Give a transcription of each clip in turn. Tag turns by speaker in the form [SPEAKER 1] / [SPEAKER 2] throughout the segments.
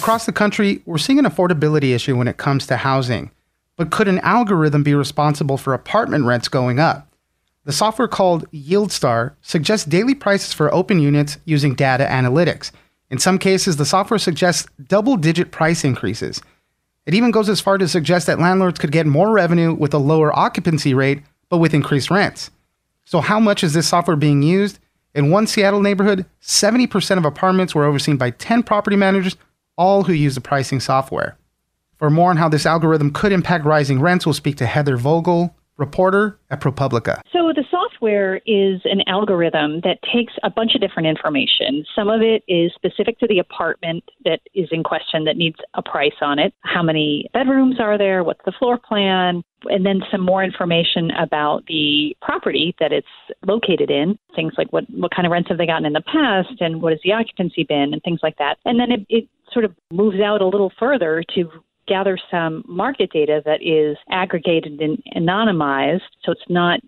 [SPEAKER 1] Across the country, we're seeing an affordability issue when it comes to housing. But could an algorithm be responsible for apartment rents going up? The software called YieldStar suggests daily prices for open units using data analytics. In some cases, the software suggests double digit price increases. It even goes as far to suggest that landlords could get more revenue with a lower occupancy rate, but with increased rents. So, how much is this software being used? In one Seattle neighborhood, 70% of apartments were overseen by 10 property managers all who use the pricing software. For more on how this algorithm could impact rising rents, we'll speak to Heather Vogell, reporter at ProPublica.
[SPEAKER 2] So the software is an algorithm that takes a bunch of different information. Some of it is specific to the apartment that is in question that needs a price on it. How many bedrooms are there? What's the floor plan? And then some more information about the property that it's located in. Things like what, what kind of rents have they gotten in the past and what has the occupancy been and things like that. And then it, it sort of moves out a little further to gather some market data that is aggregated and anonymized, so it's not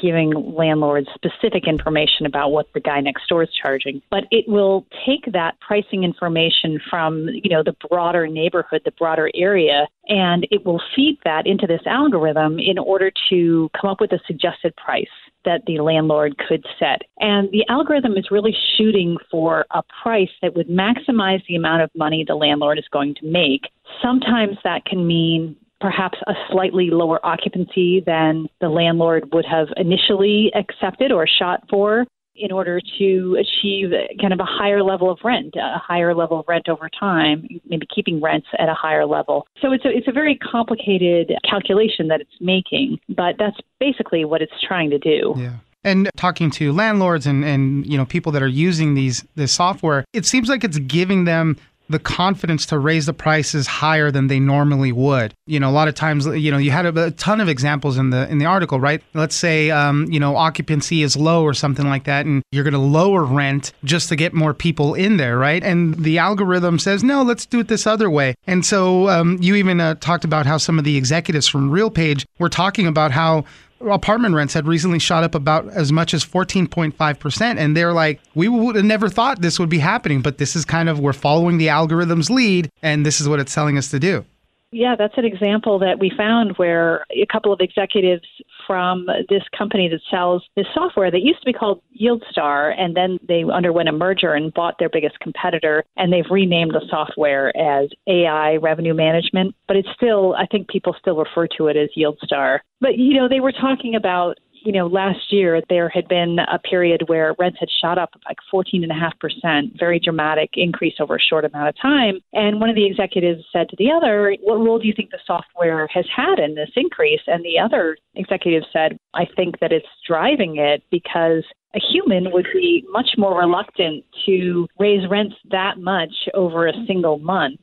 [SPEAKER 2] giving landlords specific information about what the guy next door is charging. But it will take that pricing information from you know the broader neighborhood the broader area and it will feed that into this algorithm in order to come up with a suggested price that the landlord could set. And the algorithm is really shooting for a price that would maximize the amount of money the landlord is going to make. Sometimes that can mean perhaps a slightly lower occupancy than the landlord would have initially accepted or shot for in order to achieve kind of a higher level of rent, a higher level of rent over time, maybe keeping rents at a higher level. So it's a, it's a very complicated calculation that it's making, but that's basically what it's trying to do.
[SPEAKER 1] Yeah and talking to landlords and, and you know people that are using these this software it seems like it's giving them the confidence to raise the prices higher than they normally would. You know, a lot of times, you know, you had a, a ton of examples in the in the article, right? Let's say, um, you know, occupancy is low or something like that, and you're going to lower rent just to get more people in there, right? And the algorithm says, no, let's do it this other way. And so um, you even uh, talked about how some of the executives from RealPage were talking about how apartment rents had recently shot up about as much as 14.5%. And they're like, we would have never thought this would be happening, but this is kind of, we're following the algorithm's lead, and this is what it's telling us to do.
[SPEAKER 2] Yeah, that's an example that we found where a couple of executives from this company that sells this software that used to be called YieldStar, and then they underwent a merger and bought their biggest competitor, and they've renamed the software as AI Revenue Management. But it's still, I think people still refer to it as YieldStar. But you know, they were talking about you know, last year there had been a period where rents had shot up like 14.5%, very dramatic increase over a short amount of time. And one of the executives said to the other, What role do you think the software has had in this increase? And the other executive said, I think that it's driving it because a human would be much more reluctant to raise rents that much over a single month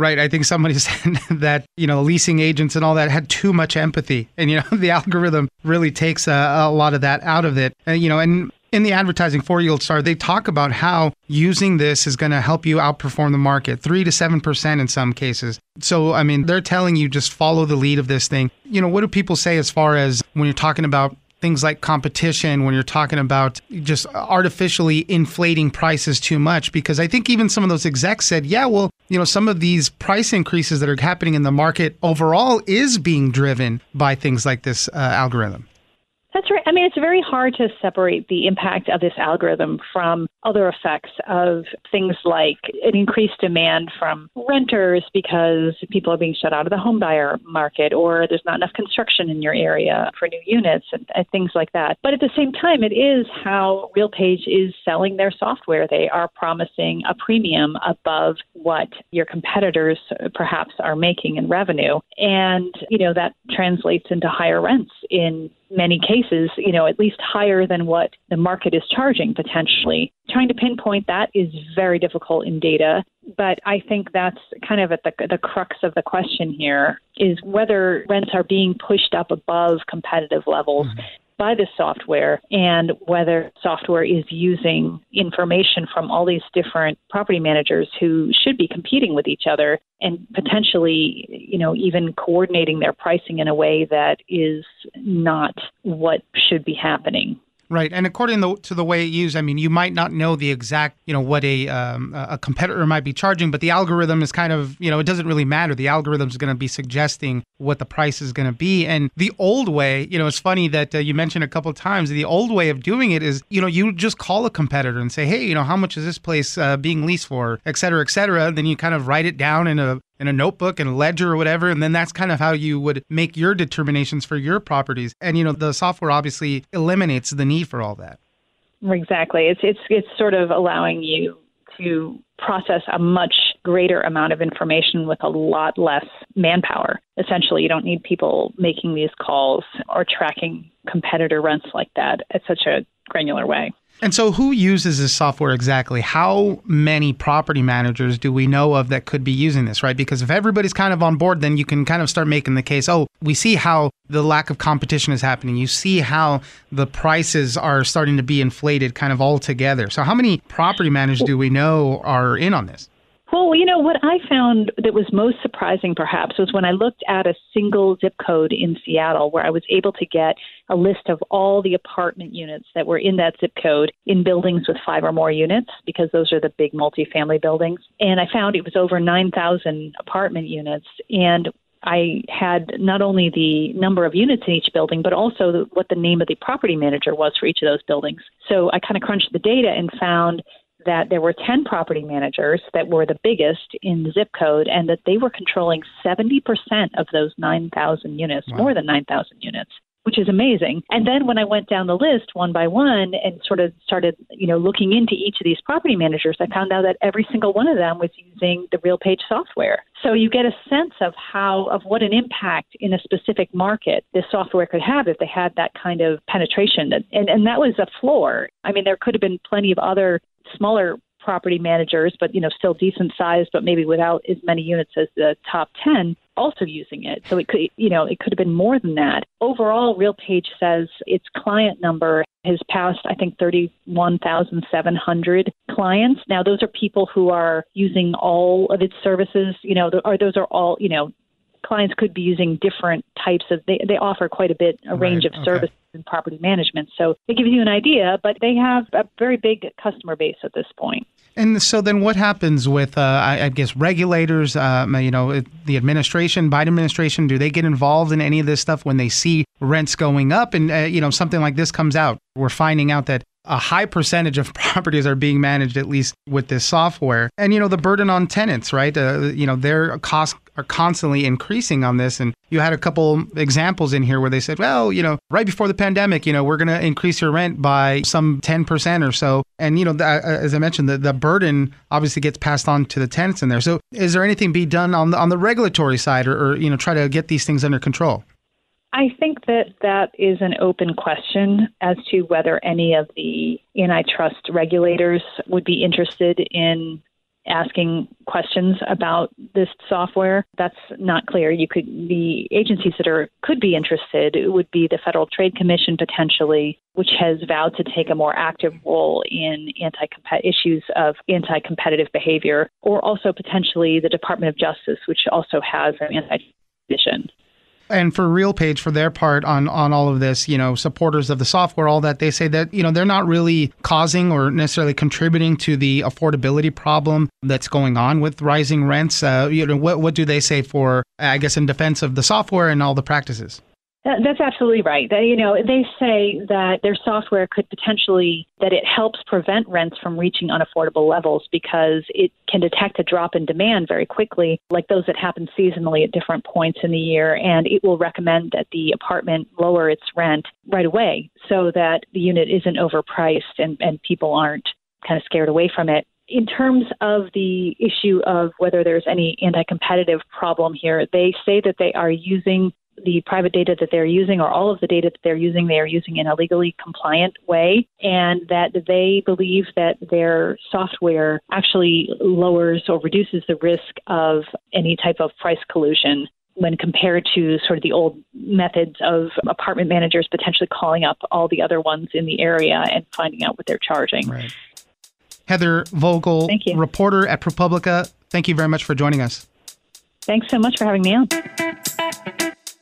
[SPEAKER 1] Right. I think somebody said that, you know, leasing agents and all that had too much empathy. And, you know, the algorithm really takes a, a lot of that out of it. And, you know, and in the advertising for Yield Star, they talk about how using this is going to help you outperform the market, three to seven percent in some cases. So, I mean, they're telling you just follow the lead of this thing. You know, what do people say as far as when you're talking about things like competition when you're talking about just artificially inflating prices too much because I think even some of those execs said, yeah, well, you know, some of these price increases that are happening in the market overall is being driven by things like this uh, algorithm.
[SPEAKER 2] That's right. I mean, it's very hard to separate the impact of this algorithm from other effects of things like an increased demand from renters because people are being shut out of the home buyer market or there's not enough construction in your area for new units and, and things like that. But at the same time, it is how RealPage is selling their software. They are promising a premium above what your competitors uh, perhaps are making in revenue. And, you know, that translates into higher rents in many cases, you know, at least higher than what the market is charging potentially. Trying to pinpoint that is very difficult in data, but I think that's kind of at the, the crux of the question here is whether rents are being pushed up above competitive levels. Mm-hmm by the software and whether software is using information from all these different property managers who should be competing with each other and potentially, you know, even coordinating their pricing in a way that is not what should be happening.
[SPEAKER 1] Right, and according to the way it used, I mean, you might not know the exact, you know, what a um, a competitor might be charging, but the algorithm is kind of, you know, it doesn't really matter. The algorithm is going to be suggesting what the price is going to be. And the old way, you know, it's funny that uh, you mentioned a couple times. The old way of doing it is, you know, you just call a competitor and say, hey, you know, how much is this place uh, being leased for, et cetera, et cetera. Then you kind of write it down in a in a notebook and a ledger or whatever. And then that's kind of how you would make your determinations for your properties. And, you know, the software obviously eliminates the need for all that.
[SPEAKER 2] Exactly. It's, it's, it's sort of allowing you to process a much greater amount of information with a lot less manpower. Essentially, you don't need people making these calls or tracking competitor rents like that at such a granular way.
[SPEAKER 1] And so, who uses this software exactly? How many property managers do we know of that could be using this, right? Because if everybody's kind of on board, then you can kind of start making the case oh, we see how the lack of competition is happening. You see how the prices are starting to be inflated kind of all together. So, how many property managers do we know are in on this?
[SPEAKER 2] Well, you know, what I found that was most surprising perhaps was when I looked at a single zip code in Seattle where I was able to get a list of all the apartment units that were in that zip code in buildings with five or more units, because those are the big multifamily buildings. And I found it was over 9,000 apartment units. And I had not only the number of units in each building, but also what the name of the property manager was for each of those buildings. So I kind of crunched the data and found that there were 10 property managers that were the biggest in the zip code and that they were controlling 70% of those 9,000 units, wow. more than 9,000 units. Which is amazing. And then when I went down the list one by one and sort of started, you know, looking into each of these property managers, I found out that every single one of them was using the RealPage software. So you get a sense of how of what an impact in a specific market this software could have if they had that kind of penetration. And and that was a floor. I mean, there could have been plenty of other smaller property managers, but you know, still decent sized, but maybe without as many units as the top ten, also using it. So it could, you know, it could have been more than that. Overall, RealPage says its client number has passed, I think, 31,700 clients. Now, those are people who are using all of its services, you know, or those are all, you know, clients could be using different types of they, they offer quite a bit a range of okay. services in property management. So it gives you an idea but they have a very big customer base at this point.
[SPEAKER 1] And so then what happens with uh, I, I, guess regulators uh, you know the administration biden administration do they get involved in any of this stuff when they see rents going up and uh, you know something like this comes out? We're finding out that a high percentage of properties are being managed at least with this software. And you know the burden on tenants right? Uh, you know their costs are constantly increasing on this. And you had a couple examples in here where they said well you know right before the pandemic you know we're going to increase your rent by some 10% or so. And you know the, uh, as i mentioned the, the burden obviously gets passed on to the tenants in there. So is there anything be done on the, on the regulatory side or, or you know try to get these things under control
[SPEAKER 2] I think that that is an open question as to whether any of the antitrust regulators would be interested in asking questions about this software. That's not clear. You could the agencies that are could be interested would be the Federal Trade Commission potentially, which has vowed to take a more active role in anti issues of anti-competitive behavior, or also potentially the Department of Justice, which also has an anti position
[SPEAKER 1] and for RealPage, for their part on on all of this, you know, supporters of the software, all that they say that you know they're not really causing or necessarily contributing to the affordability problem that's going on with rising rents. Uh, you know, what what do they say for I guess in defense of the software and all the practices?
[SPEAKER 2] That's absolutely right. They, you know, they say that their software could potentially that it helps prevent rents from reaching unaffordable levels because it can detect a drop in demand very quickly, like those that happen seasonally at different points in the year, and it will recommend that the apartment lower its rent right away so that the unit isn't overpriced and, and people aren't kind of scared away from it in terms of the issue of whether there's any anti competitive problem here, they say that they are using the private data that they're using or all of the data that they're using, they are using in a legally compliant way, and that they believe that their software actually lowers or reduces the risk of any type of price collusion when compared to sort of the old methods of apartment managers potentially calling up all the other ones in the area and finding out what they're charging.
[SPEAKER 1] Right. Heather Vogell, thank you, reporter at ProPublica, thank you very much for joining us.
[SPEAKER 2] Thanks so much for having me on.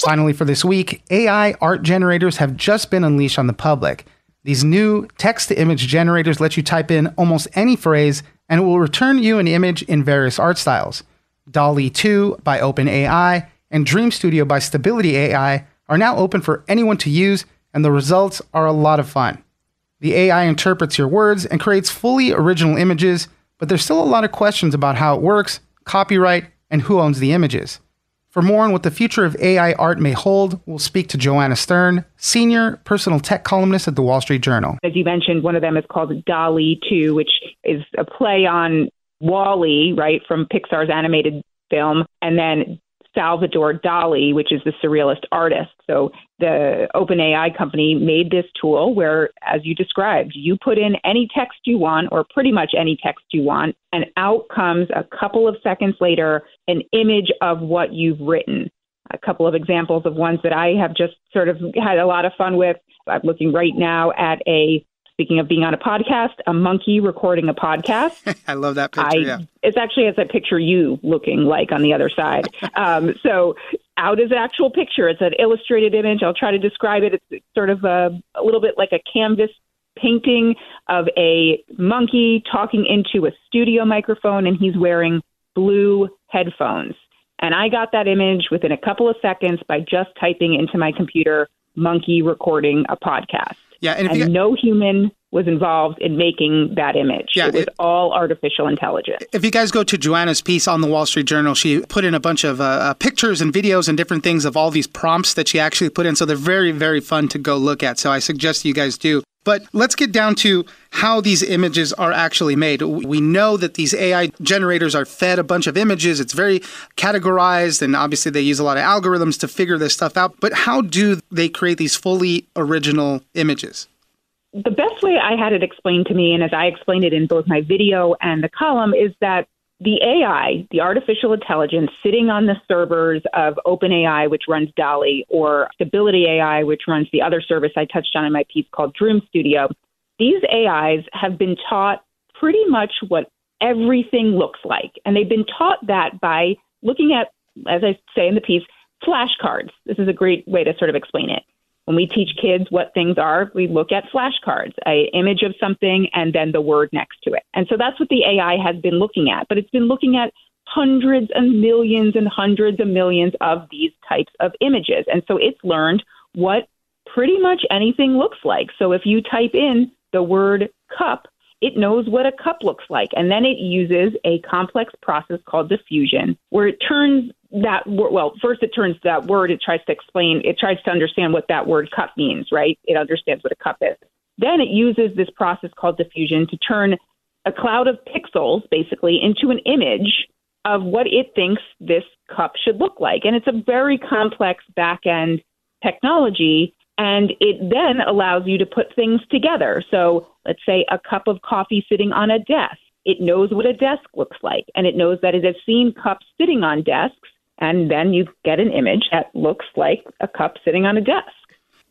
[SPEAKER 1] Finally, for this week, AI art generators have just been unleashed on the public. These new text to image generators let you type in almost any phrase and it will return you an image in various art styles. DALL-E 2 by OpenAI and Dream Studio by Stability AI are now open for anyone to use, and the results are a lot of fun. The AI interprets your words and creates fully original images, but there's still a lot of questions about how it works, copyright, and who owns the images. For more on what the future of AI art may hold, we'll speak to Joanna Stern, senior personal tech columnist at the Wall Street Journal.
[SPEAKER 3] As you mentioned, one of them is called DALL-E 2, which is a play on WALL-E, right, from Pixar's animated film, and then Salvador Dali, which is the surrealist artist. So the OpenAI company made this tool where, as you described, you put in any text you want, or pretty much any text you want, and out comes a couple of seconds later an image of what you've written. A couple of examples of ones that I have just sort of had a lot of fun with. I'm looking right now at a Speaking of being on a podcast, a monkey recording a podcast.
[SPEAKER 1] I love that picture. I, yeah.
[SPEAKER 3] It's actually as I picture you looking like on the other side. um, so out is an actual picture. It's an illustrated image. I'll try to describe it. It's sort of a, a little bit like a canvas painting of a monkey talking into a studio microphone, and he's wearing blue headphones. And I got that image within a couple of seconds by just typing into my computer, monkey recording a podcast.
[SPEAKER 1] Yeah,
[SPEAKER 3] and, and got, no human was involved in making that image. Yeah, it was it, all artificial intelligence.
[SPEAKER 1] If you guys go to Joanna's piece on the Wall Street Journal, she put in a bunch of uh, uh, pictures and videos and different things of all these prompts that she actually put in. So they're very, very fun to go look at. So I suggest you guys do. But let's get down to how these images are actually made. We know that these AI generators are fed a bunch of images. It's very categorized, and obviously they use a lot of algorithms to figure this stuff out. But how do they create these fully original images?
[SPEAKER 3] The best way I had it explained to me, and as I explained it in both my video and the column, is that the AI, the artificial intelligence sitting on the servers of OpenAI, which runs DALL-E, or Stability AI, which runs the other service I touched on in my piece called Dream Studio, these AIs have been taught pretty much what everything looks like. And they've been taught that by looking at, as I say in the piece, flashcards. This is a great way to sort of explain it. When we teach kids what things are, we look at flashcards, a image of something and then the word next to it. And so that's what the AI has been looking at, but it's been looking at hundreds and millions and hundreds of millions of these types of images. And so it's learned what pretty much anything looks like. So if you type in the word cup, it knows what a cup looks like. And then it uses a complex process called diffusion, where it turns that word. well first it turns that word it tries to explain it tries to understand what that word cup means right it understands what a cup is then it uses this process called diffusion to turn a cloud of pixels basically into an image of what it thinks this cup should look like and it's a very complex back end technology and it then allows you to put things together so let's say a cup of coffee sitting on a desk it knows what a desk looks like and it knows that it has seen cups sitting on desks and then you get an image that looks like a cup sitting on a desk.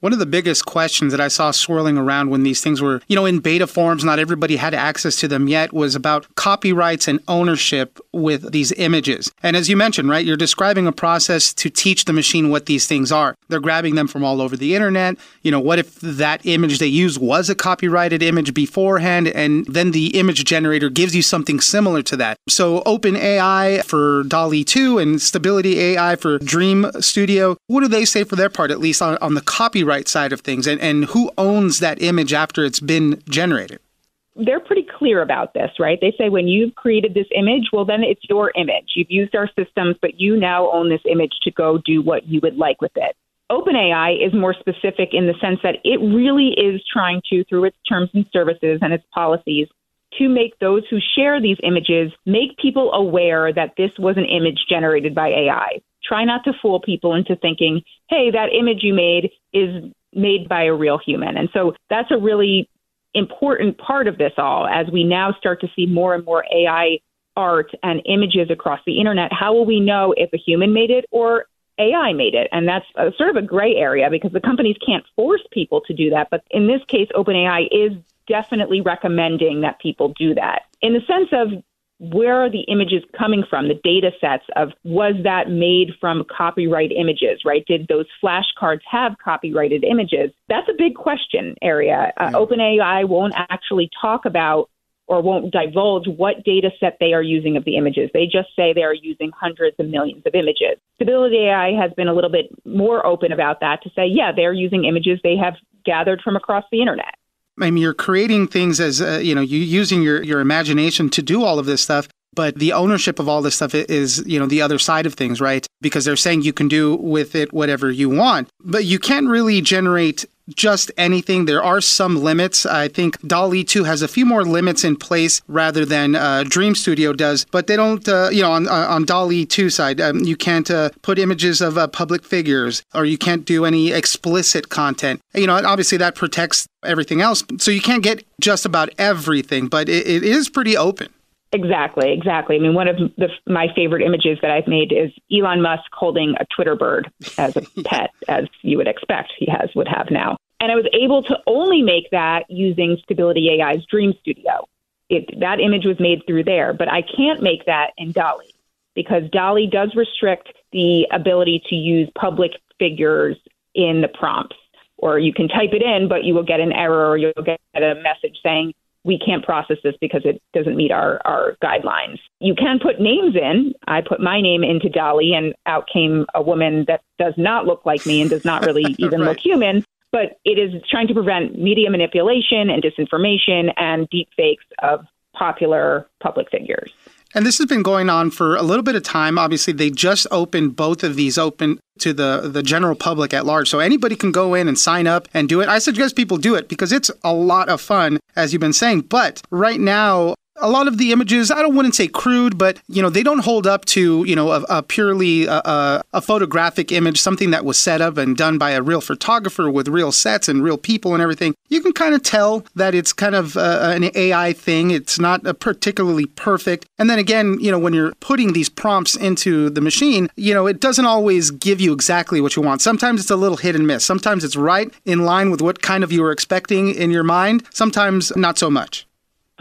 [SPEAKER 1] One of the biggest questions that I saw swirling around when these things were, you know, in beta forms, not everybody had access to them yet, was about copyrights and ownership with these images. And as you mentioned, right, you're describing a process to teach the machine what these things are. They're grabbing them from all over the internet. You know, what if that image they use was a copyrighted image beforehand and then the image generator gives you something similar to that? So OpenAI for DALL-E 2 and Stability AI for Dream Studio, what do they say for their part, at least on, on the copyright copyright side of things and, and who owns that image after it's been generated?
[SPEAKER 3] They're pretty clear about this, right? They say when you've created this image, well, then it's your image. You've used our systems, but you now own this image to go do what you would like with it. OpenAI is more specific in the sense that it really is trying to, through its terms and services and its policies, to make those who share these images make people aware that this was an image generated by AI. Try not to fool people into thinking, hey, that image you made is made by a real human. And so that's a really important part of this all as we now start to see more and more AI art and images across the internet. How will we know if a human made it or AI made it? And that's a, sort of a gray area because the companies can't force people to do that. But in this case, OpenAI is definitely recommending that people do that. In the sense of where are the images coming from, the data sets of was that made from copyright images, right? Did those flashcards have copyrighted images? That's a big question area. Uh, OpenAI won't actually talk about or won't divulge what data set they are using of the images. They just say they are using hundreds of millions of images. Stability AI has been a little bit more open about that to say, yeah, they're using images they have gathered from across the internet.
[SPEAKER 1] I mean, you're creating things as uh, you know, You're using your your imagination to do all of this stuff. But the ownership of all this stuff is, you know, the other side of things, right? Because they're saying you can do with it whatever you want, but you can't really generate just anything. There are some limits. I think DALL-E 2 has a few more limits in place rather than uh, Dream Studio does, but they don't, uh, you know, on, on DALL-E 2 side, um, you can't uh, put images of uh, public figures or you can't do any explicit content. You know, obviously that protects everything else. So you can't get just about everything, but it, it is pretty open.
[SPEAKER 3] Exactly, exactly. I mean, one of the, my favorite images that I've made is Elon Musk holding a Twitter bird as a pet, as you would expect he has would have now. And I was able to only make that using Stability AI's Dream Studio. It, that image was made through there, but I can't make that in DALL-E because DALL-E does restrict the ability to use public figures in the prompts. Or you can type it in, but you will get an error or you'll get a message saying we can't process this because it doesn't meet our, our guidelines. You can put names in. I put my name into DALL-E, and out came a woman that does not look like me and does not really even right. look human. But it is trying to prevent media manipulation and disinformation and deep fakes of popular public figures.
[SPEAKER 1] And this has been going on for a little bit of time. Obviously, they just opened both of these open to the the general public at large. So anybody can go in and sign up and do it. I suggest people do it because it's a lot of fun as you've been saying. But right now a lot of the images i don't wouldn't say crude but you know they don't hold up to you know a, a purely uh, a photographic image something that was set up and done by a real photographer with real sets and real people and everything. You can kind of tell that it's kind of uh, an ai thing. It's not particularly perfect. And then again you know when you're putting these prompts into the machine you know it doesn't always give you exactly what you want. Sometimes it's a little hit and miss. Sometimes it's right in line with what kind of you were expecting in your mind. Sometimes not so much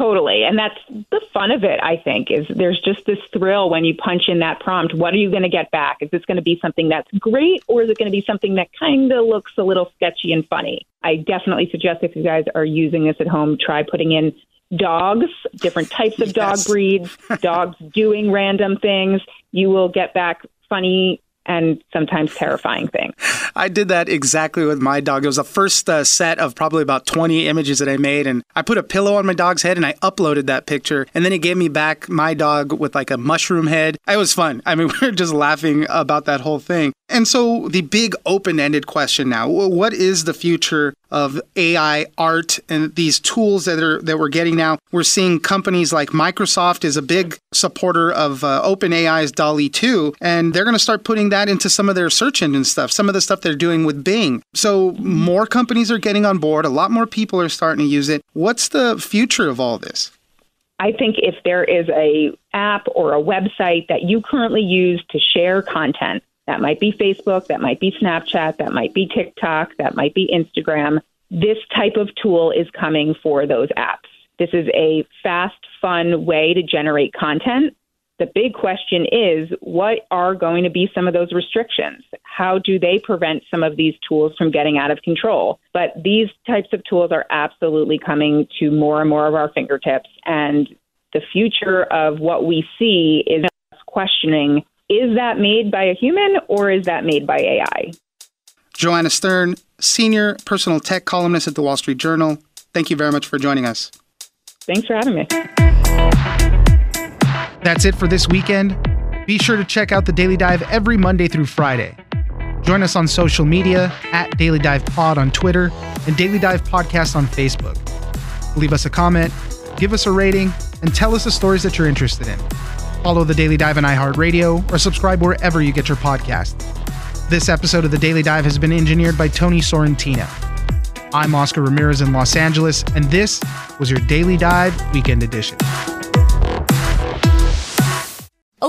[SPEAKER 3] Totally. And that's the fun of it, I think, is there's just this thrill when you punch in that prompt. What are you going to get back? Is this going to be something that's great or is it going to be something that kind of looks a little sketchy and funny? I definitely suggest if you guys are using this at home, try putting in dogs, different types of yes. dog breeds, dogs doing random things. You will get back funny and sometimes terrifying things.
[SPEAKER 1] I did that exactly with my dog. It was the first uh, set of probably about 20 images that I made, and I put a pillow on my dog's head and I uploaded that picture, and then it gave me back my dog with like a mushroom head. It was fun. I mean, we were just laughing about that whole thing. And so, the big open ended question now what is the future of AI art and these tools that, are, that we're getting now? We're seeing companies like Microsoft is a big supporter of uh, OpenAI's DALL-E 2, and they're going to start putting that into some of their search engine stuff, some of the stuff they're doing with Bing. So, more companies are getting on board, a lot more people are starting to use it. What's the future of all this?
[SPEAKER 3] I think if there is a app or a website that you currently use to share content that might be Facebook, that might be Snapchat, that might be TikTok, that might be Instagram. This type of tool is coming for those apps. This is a fast, fun way to generate content. The big question is what are going to be some of those restrictions? How do they prevent some of these tools from getting out of control? But these types of tools are absolutely coming to more and more of our fingertips. And the future of what we see is questioning is that made by a human or is that made by AI?
[SPEAKER 1] Joanna Stern, senior personal tech columnist at the Wall Street Journal. Thank you very much for joining us.
[SPEAKER 3] Thanks for having me.
[SPEAKER 1] That's it for this weekend. Be sure to check out the Daily Dive every Monday through Friday. Join us on social media at Daily Dive Pod on Twitter and Daily Dive Podcast on Facebook. Leave us a comment, give us a rating, and tell us the stories that you're interested in. Follow The Daily Dive on iHeartRadio or subscribe wherever you get your podcast. This episode of The Daily Dive has been engineered by Tony Sorrentino. I'm Oscar Ramirez in Los Angeles, and this was your Daily Dive Weekend Edition.